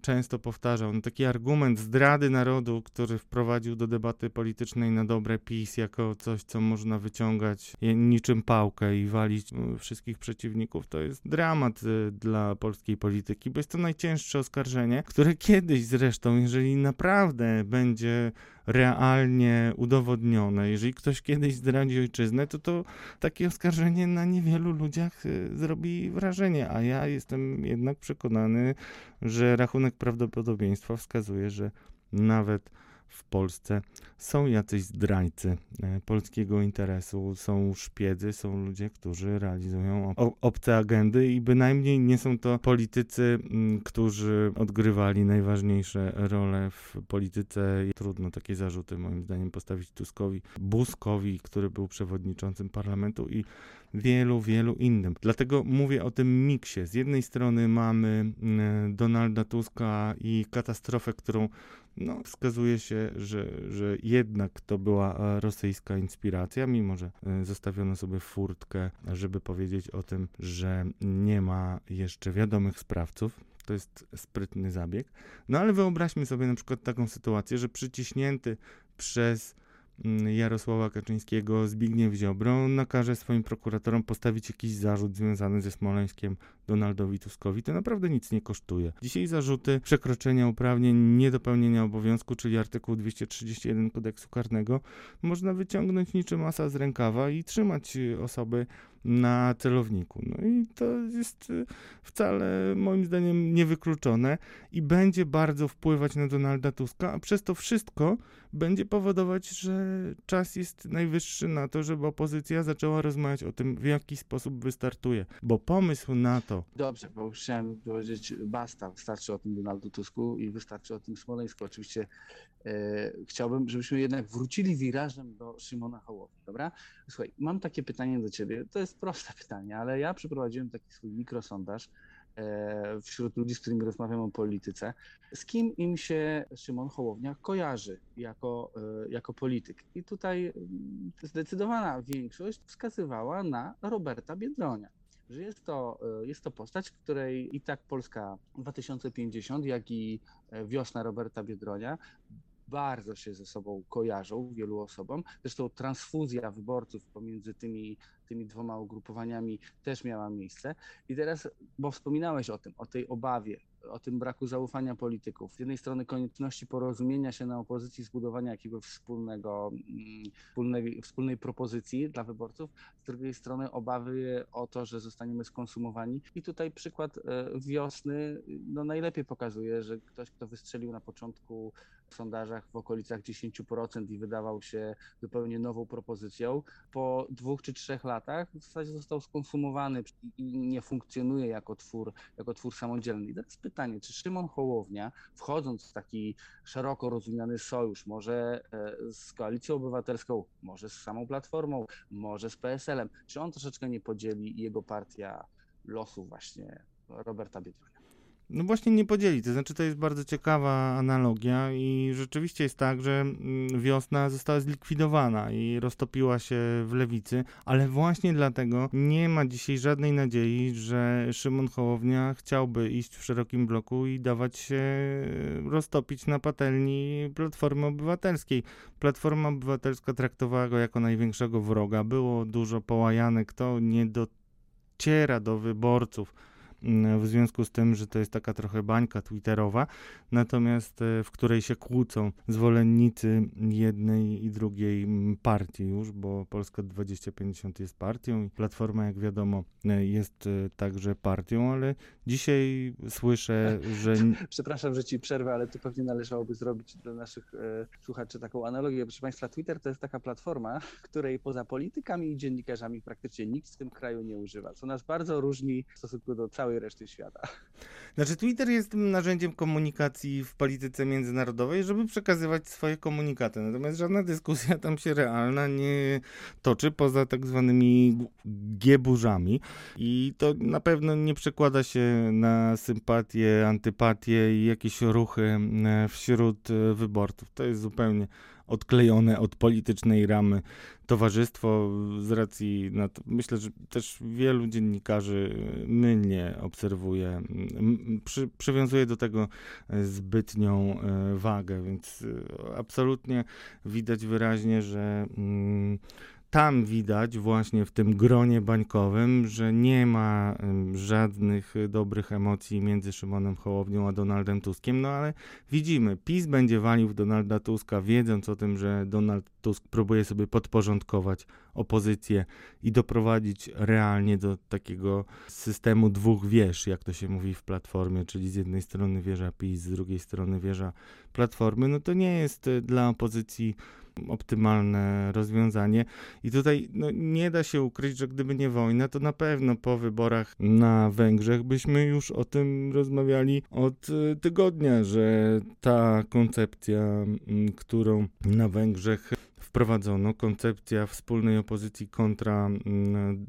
Speaker 3: często powtarzał. No, taki argument zdrady narodu, który wprowadził do debaty politycznej na dobre PiS jako coś, co można wyciągać niczym pałkę i walić wszystkich przeciwników, to jest dramat y, dla polskiej polityki, bo jest to najcięższe oskarżenie, które kiedyś zresztą, jeżeli naprawdę będzie realnie udowodnione, jeżeli ktoś kiedyś zdradzi ojczyznę, to to takie oskarżenie na niewielu ludziach y, zrobi wrażenie, a ja jestem jednak przekonany, że rachunek prawdopodobieństwa wskazuje, że nawet w Polsce są jacyś zdrajcy e, polskiego interesu, są szpiedzy, są ludzie, którzy realizują obce agendy i bynajmniej nie są to politycy, którzy odgrywali najważniejsze role w polityce. Trudno takie zarzuty moim zdaniem postawić Tuskowi, Buzkowi, który był przewodniczącym parlamentu i wielu, wielu innym. Dlatego mówię o tym miksie. Z jednej strony mamy Donalda Tuska i katastrofę, którą no, wskazuje się, że, że jednak to była e, rosyjska inspiracja, mimo że e, zostawiono sobie furtkę, żeby powiedzieć o tym, że nie ma jeszcze wiadomych sprawców. To jest sprytny zabieg. No ale wyobraźmy sobie na przykład taką sytuację, że przyciśnięty przez Mm, Jarosława Kaczyńskiego Zbigniew Ziobro nakaże swoim prokuratorom postawić jakiś zarzut związany ze Smoleńskiem Donaldowi Tuskowi. To naprawdę nic nie kosztuje. Dzisiaj zarzuty przekroczenia uprawnień, niedopełnienia obowiązku, czyli artykuł 231 kodeksu karnego, można wyciągnąć niczym masa z rękawa i trzymać osoby na celowniku. No i to jest y, wcale moim zdaniem niewykluczone i będzie bardzo wpływać na Donalda Tuska, a przez to wszystko będzie powodować, że czas jest najwyższy na to, żeby opozycja zaczęła rozmawiać o tym, w jaki sposób wystartuje. Bo pomysł na to.
Speaker 2: Dobrze, bo chciałem powiedzieć, basta, wystarczy o tym Donaldu Tusku i wystarczy o tym Smoleńsku. Oczywiście e, chciałbym, żebyśmy jednak wrócili wirażem do Szymona Hołowni, dobra? Słuchaj, mam takie pytanie do ciebie. To jest proste (laughs) pytanie, ale ja przeprowadziłem taki swój mikrosondaż e, wśród ludzi, z którymi rozmawiam o polityce. Z kim im się Szymon Hołownia kojarzy jako, e, jako polityk? I tutaj mm, zdecydowana większość wskazywała na Roberta Biedronia że jest to, e, jest to postać, której i tak Polska 2050, jak i wiosna Roberta Biedronia bardzo się ze sobą kojarzą wielu osobom. Zresztą transfuzja wyborców pomiędzy tymi, tymi dwoma ugrupowaniami też miała miejsce. I teraz, bo wspominałeś o tym, o tej obawie o tym braku zaufania polityków. Z jednej strony konieczności porozumienia się na opozycji, zbudowania jakiegoś wspólnego, mm, wspólnej, wspólnej propozycji dla wyborców, z drugiej strony obawy o to, że zostaniemy skonsumowani. I tutaj przykład e, wiosny no najlepiej pokazuje, że ktoś, kto wystrzelił na początku w sondażach w okolicach 10% i wydawał się zupełnie nową propozycją, po dwóch czy trzech latach w zasadzie został skonsumowany i nie funkcjonuje jako twór, jako twór samodzielny. I teraz pytanie, czy Szymon Hołownia, wchodząc w taki szeroko rozumiany sojusz, może e, z Koalicją Obywatelską, może z samą Platformą, może z PSL-em, czy on troszeczkę nie podzieli jego partia losu właśnie Roberta Biedronia?
Speaker 3: No właśnie nie podzieli, to znaczy to jest bardzo ciekawa analogia i rzeczywiście jest tak, że mm, wiosna została zlikwidowana i roztopiła się w lewicy, ale właśnie dlatego nie ma dzisiaj żadnej nadziei, że Szymon Hołownia chciałby iść w szerokim bloku i dawać się roztopić na patelni Platformy Obywatelskiej. Platforma Obywatelska traktowała go jako największego wroga, było dużo połajanek, to nie dociera do wyborców w związku z tym, że to jest taka trochę bańka twitterowa, natomiast e, w której się kłócą zwolennicy jednej i drugiej partii już, bo Polska 2050 jest partią i Platforma, jak wiadomo, e, jest e, także partią, ale dzisiaj słyszę, że... (laughs)
Speaker 2: Przepraszam, że ci przerwę, ale tu pewnie należałoby zrobić dla naszych e, słuchaczy taką analogię. Proszę Państwa, Twitter to jest taka platforma, której poza politykami i dziennikarzami praktycznie nikt w tym kraju nie używa, co nas bardzo różni w stosunku do całej reszty świata.
Speaker 3: Znaczy, Twitter jest narzędziem komunikacji w polityce międzynarodowej, żeby przekazywać swoje komunikaty. Natomiast żadna dyskusja tam się realna nie toczy poza tak zwanymi gieburzami. I to na pewno nie przekłada się na sympatię, antypatię i jakieś ruchy e, wśród e, wyborców. To jest zupełnie odklejone od politycznej ramy. Towarzystwo z racji to, myślę, że też wielu dziennikarzy mylnie obserwuje, przy, przywiązuje do tego zbytnią e, wagę, więc absolutnie widać wyraźnie, że mm, tam widać właśnie w tym gronie bańkowym, że nie ma żadnych dobrych emocji między Szymonem Hołownią a Donaldem Tuskiem, no ale widzimy, PiS będzie walił w Donalda Tuska, wiedząc o tym, że Donald Tusk próbuje sobie podporządkować opozycję i doprowadzić realnie do takiego systemu dwóch wież, jak to się mówi w Platformie, czyli z jednej strony wieża PiS, z drugiej strony wieża Platformy, no to nie jest e, dla opozycji optymalne rozwiązanie. I tutaj no, nie da się ukryć, że gdyby nie wojna, to na pewno po wyborach na Węgrzech byśmy już o tym rozmawiali od y, tygodnia, że ta koncepcja, mm, którą na Węgrzech wprowadzono, koncepcja wspólnej opozycji kontra mm,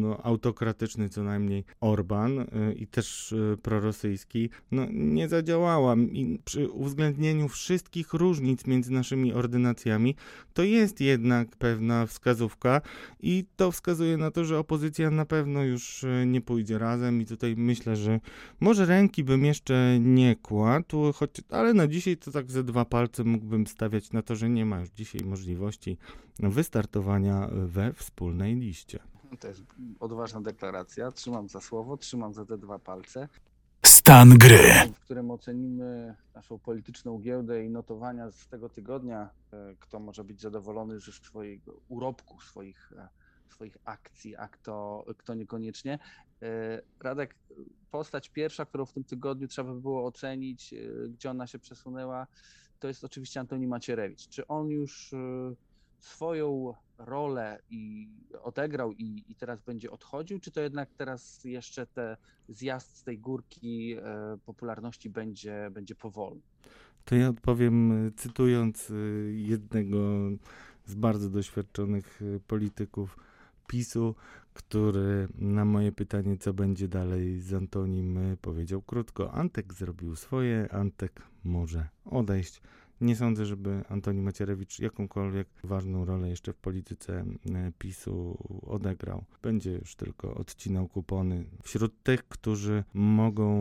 Speaker 3: no, autokratyczny co najmniej Orban y, i też y, prorosyjski, no, nie zadziałała. I przy uwzględnieniu wszystkich różnic między naszymi ordynacjami, to jest jednak pewna wskazówka. I to wskazuje na to, że opozycja na pewno już y, nie pójdzie razem. I tutaj myślę, że może ręki bym jeszcze nie kładł, choć, ale na dzisiaj to tak ze dwa palce mógłbym stawiać na to, że nie ma już dzisiaj możliwości wystartowania we wspólnej liście.
Speaker 2: To jest odważna deklaracja. Trzymam za słowo, trzymam za te dwa palce.
Speaker 1: Stan gry.
Speaker 2: w którym ocenimy naszą polityczną giełdę i notowania z tego tygodnia, e, kto może być zadowolony ze swojego urobku, swoich, e, swoich akcji, a kto, kto niekoniecznie. E, Radek, postać pierwsza, którą w tym tygodniu trzeba by było ocenić, gdzie ona się przesunęła, to jest oczywiście Antoni Macierewicz. Czy on już e, swoją rolę i odegrał i, i teraz będzie odchodził, czy to jednak teraz jeszcze te zjazd z tej górki e, popularności będzie, będzie powolny?
Speaker 3: To ja odpowiem y, cytując y, jednego z bardzo doświadczonych y, polityków PiSu, który na moje pytanie, co będzie dalej z Antonim, powiedział krótko: Antek zrobił swoje, Antek może odejść. Nie sądzę, żeby Antoni Macierewicz jakąkolwiek ważną rolę jeszcze w polityce y, PiSu odegrał. Będzie już tylko odcinał kupony wśród tych, którzy mogą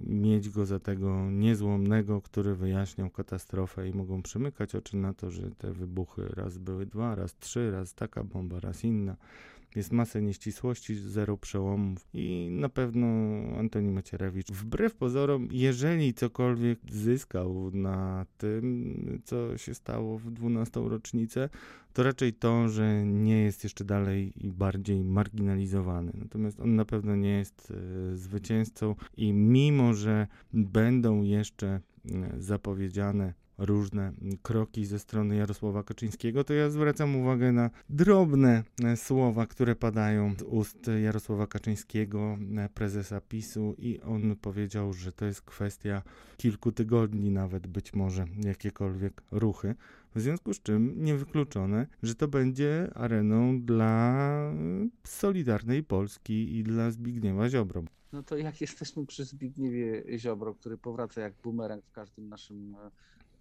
Speaker 3: mieć go za tego niezłomnego, który wyjaśniał katastrofę i mogą przymykać oczy na to, że te wybuchy raz były dwa, raz trzy, raz taka bomba, raz inna. Jest masę nieścisłości, zero przełomów i na pewno Antoni Macierewicz, wbrew pozorom, jeżeli cokolwiek zyskał na tym, co się stało w 12. rocznicę, to raczej to, że nie jest jeszcze dalej i bardziej marginalizowany. Natomiast on na pewno nie jest e, zwycięzcą i mimo, że będą jeszcze e, zapowiedziane różne kroki ze strony Jarosława Kaczyńskiego, to ja zwracam uwagę na drobne e, słowa, które padają z ust Jarosława Kaczyńskiego, e, prezesa PiSu i on powiedział, że to jest kwestia kilku tygodni nawet być może jakiekolwiek ruchy. W związku z czym niewykluczone, że to będzie areną dla Solidarnej Polski i dla Zbigniewa Ziobro.
Speaker 2: No to jak jesteśmy przy Zbigniewie Ziobro, który powraca jak bumerang w każdym naszym e,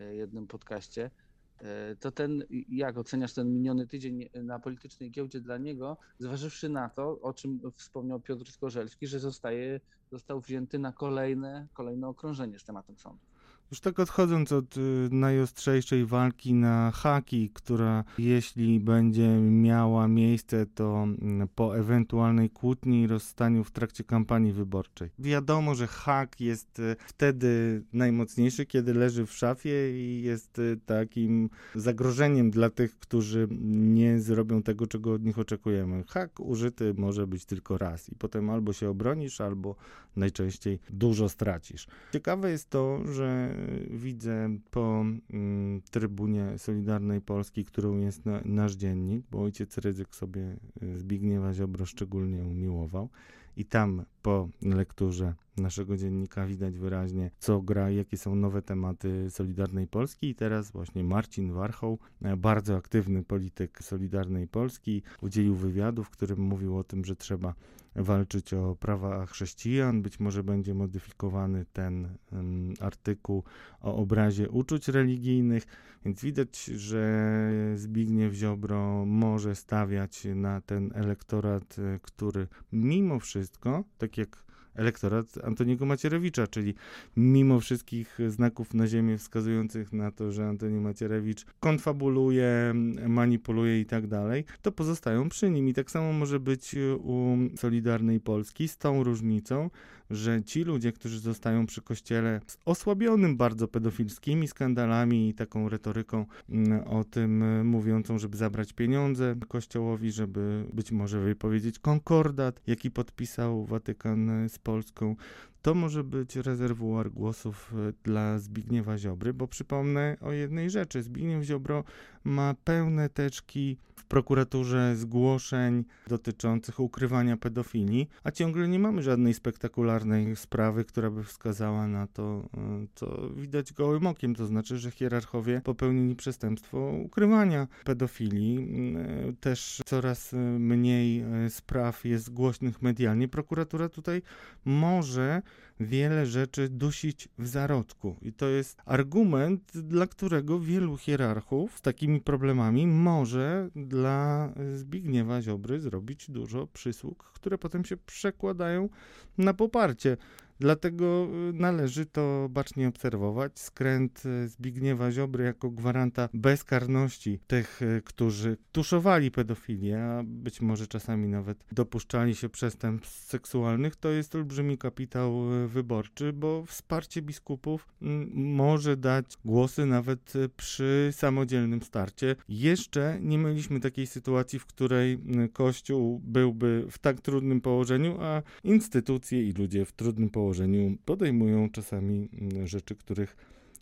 Speaker 2: jednym podcaście, e, to ten, jak oceniasz ten miniony tydzień na politycznej giełdzie dla niego, zważywszy na to, o czym wspomniał Piotr Skorzelski, że zostaje, został wzięty na kolejne, kolejne okrążenie z tematem sądu.
Speaker 3: Już tak odchodząc od y, najostrzejszej walki na haki, która jeśli będzie miała miejsce, to mm, po ewentualnej kłótni i rozstaniu w trakcie kampanii wyborczej. Wiadomo, że hak jest y, wtedy najmocniejszy, kiedy leży w szafie i jest y, takim zagrożeniem dla tych, którzy nie zrobią tego, czego od nich oczekujemy. Hak użyty może być tylko raz i potem albo się obronisz, albo najczęściej dużo stracisz. Ciekawe jest to, że widzę po mm, trybunie Solidarnej Polski, którą jest na, nasz dziennik, bo ojciec Rydzyk sobie y, Zbigniewa Ziobro szczególnie umiłował. I tam po lekturze naszego dziennika widać wyraźnie, co gra, jakie są nowe tematy Solidarnej Polski. I teraz właśnie Marcin Warchoł, e, bardzo aktywny polityk Solidarnej Polski, udzielił wywiadu, w którym mówił o tym, że trzeba walczyć o prawa chrześcijan. Być może będzie modyfikowany ten um, artykuł o obrazie uczuć religijnych, więc widać, że Zbigniew Ziobro może stawiać na ten elektorat, e, który mimo wszystko, tak jak elektorat Antoniego Macierewicza, czyli mimo wszystkich znaków na ziemię wskazujących na to, że Antoni Macierewicz konfabuluje, manipuluje i tak dalej, to pozostają przy nim. I tak samo może być u Solidarnej Polski z tą różnicą, że ci ludzie, którzy zostają przy kościele osłabionym bardzo pedofilskimi skandalami i taką retoryką mm, o tym e, mówiącą, żeby zabrać pieniądze kościołowi, żeby być może wypowiedzieć konkordat, jaki podpisał Watykan z Polską, to może być rezerwuar głosów e, dla Zbigniewa Ziobry, bo przypomnę o jednej rzeczy. Zbigniew Ziobro ma pełne teczki w prokuraturze zgłoszeń dotyczących ukrywania pedofilii, a ciągle nie mamy żadnej spektakularnej sprawy, która by wskazała na to, e, co widać gołym okiem, to znaczy, że hierarchowie popełnili przestępstwo ukrywania pedofilii. E, też coraz mniej spraw jest głośnych medialnie. Prokuratura tutaj może wiele rzeczy dusić w zarodku. I to jest argument, dla którego wielu hierarchów z takimi problemami może dla Zbigniewa Ziobry zrobić dużo przysług, które potem się przekładają na poparcie. Dlatego y, należy to bacznie obserwować. Skręt y, Zbigniewa Ziobry jako gwaranta bezkarności tych, y, którzy tuszowali pedofilię, a być może czasami nawet dopuszczali się przestępstw seksualnych, to jest olbrzymi kapitał wyborczy, bo wsparcie biskupów może dać głosy nawet przy samodzielnym starcie. Jeszcze nie mieliśmy takiej sytuacji, w której Kościół byłby w tak trudnym położeniu, a instytucje i ludzie w trudnym położeniu położeniu podejmują czasami mm, rzeczy, których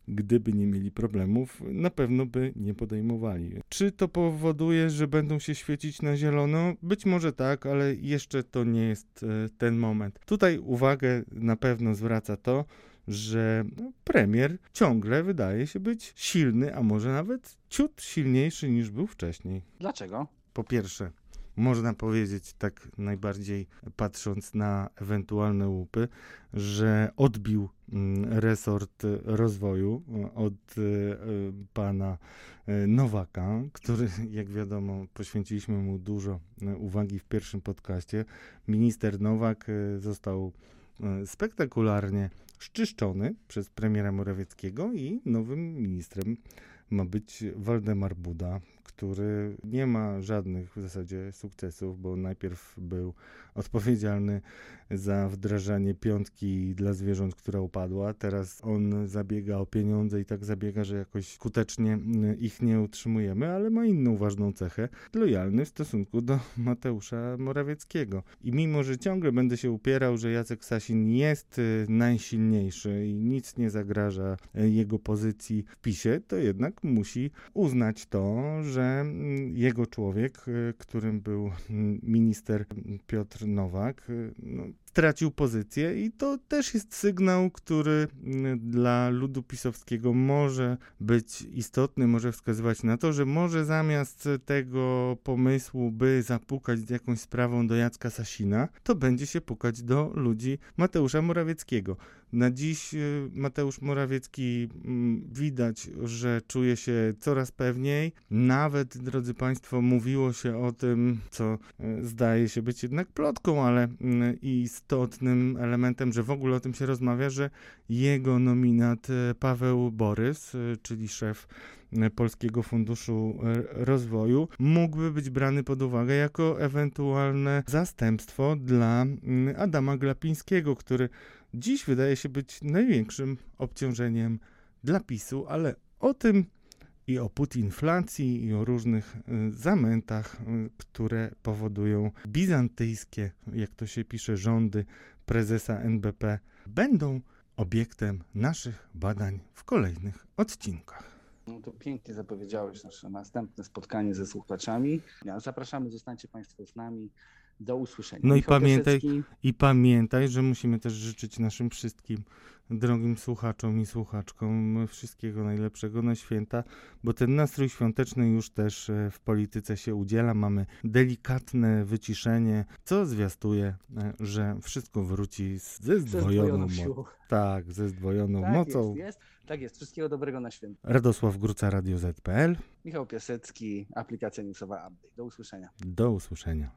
Speaker 3: gdyby nie mieli problemów, na pewno by nie podejmowali. Czy to powoduje, że będą się świecić na zielono? Być może tak, ale jeszcze to nie jest e, ten moment. Tutaj uwagę na pewno zwraca to, że no, premier ciągle wydaje się być silny, a może nawet ciut silniejszy niż był wcześniej.
Speaker 2: Dlaczego?
Speaker 3: Po pierwsze, można powiedzieć, tak najbardziej patrząc na ewentualne łupy, że odbił mm, resort rozwoju od e, pana e, Nowaka, który, (laughs) jak wiadomo, poświęciliśmy mu dużo e, uwagi w pierwszym podcaście. Minister Nowak został spektakularnie szczyszczony przez premiera Morawieckiego i nowym ministrem ma być Waldemar Buda, który nie ma żadnych w zasadzie sukcesów, bo najpierw był odpowiedzialny za wdrażanie piątki dla zwierząt, która upadła. Teraz on zabiega o pieniądze i tak zabiega, że jakoś skutecznie ich nie utrzymujemy, ale ma inną ważną cechę lojalny w stosunku do (laughs) Mateusza Morawieckiego. I mimo, że ciągle będę się upierał, że Jacek Sasin jest y, najsilniejszy i nic nie zagraża y, jego pozycji w PiSie, to jednak musi uznać to, że mm, jego człowiek, y, którym był mm, minister Piotr Nowak, no, stracił pozycję i to też jest sygnał, który mm, dla ludu pisowskiego może być istotny, może wskazywać na to, że może zamiast tego pomysłu, by zapukać z jakąś sprawą do Jacka Sasina, to będzie się pukać do ludzi Mateusza Morawieckiego. Na dziś y, Mateusz Morawiecki mm, widać, że czuje się coraz pewniej. Nawet, drodzy Państwo, mówiło się o tym, co y, zdaje się być jednak plotką, ale mm, i z istotnym elementem, że w ogóle o tym się rozmawia, że jego nominat e, Paweł Borys, e, czyli szef e, Polskiego Funduszu Rozwoju, mógłby być brany pod uwagę jako ewentualne zastępstwo dla mm, Adama Glapińskiego, który dziś wydaje się być największym obciążeniem dla PiSu, ale o tym i o putinflacji, i o różnych y, zamętach, y, które powodują bizantyjskie, jak to się pisze, rządy prezesa NBP, będą obiektem naszych badań w kolejnych odcinkach.
Speaker 2: No to pięknie zapowiedziałeś nasze następne spotkanie ze słuchaczami. Zapraszamy, zostańcie Państwo z nami. Do usłyszenia.
Speaker 3: No i pamiętaj-
Speaker 2: Piasecki.
Speaker 3: I pamiętaj, że musimy też życzyć naszym wszystkim drogim słuchaczom i słuchaczkom wszystkiego najlepszego na święta, bo ten nastrój świąteczny już też e, w polityce się udziela. Mamy delikatne wyciszenie, co zwiastuje, e, że wszystko wróci ze
Speaker 2: Ze
Speaker 3: zdwojoną
Speaker 2: siłą.
Speaker 3: Tak, ze zdwojoną
Speaker 2: Tak
Speaker 3: mocą.
Speaker 2: jest, jest. Tak jest. Wszystkiego dobrego na święta.
Speaker 3: Radosław Gruca, Radio Z.pl.
Speaker 2: Michał Piasecki, aplikacja newsowa Update. Do usłyszenia.
Speaker 3: Do usłyszenia.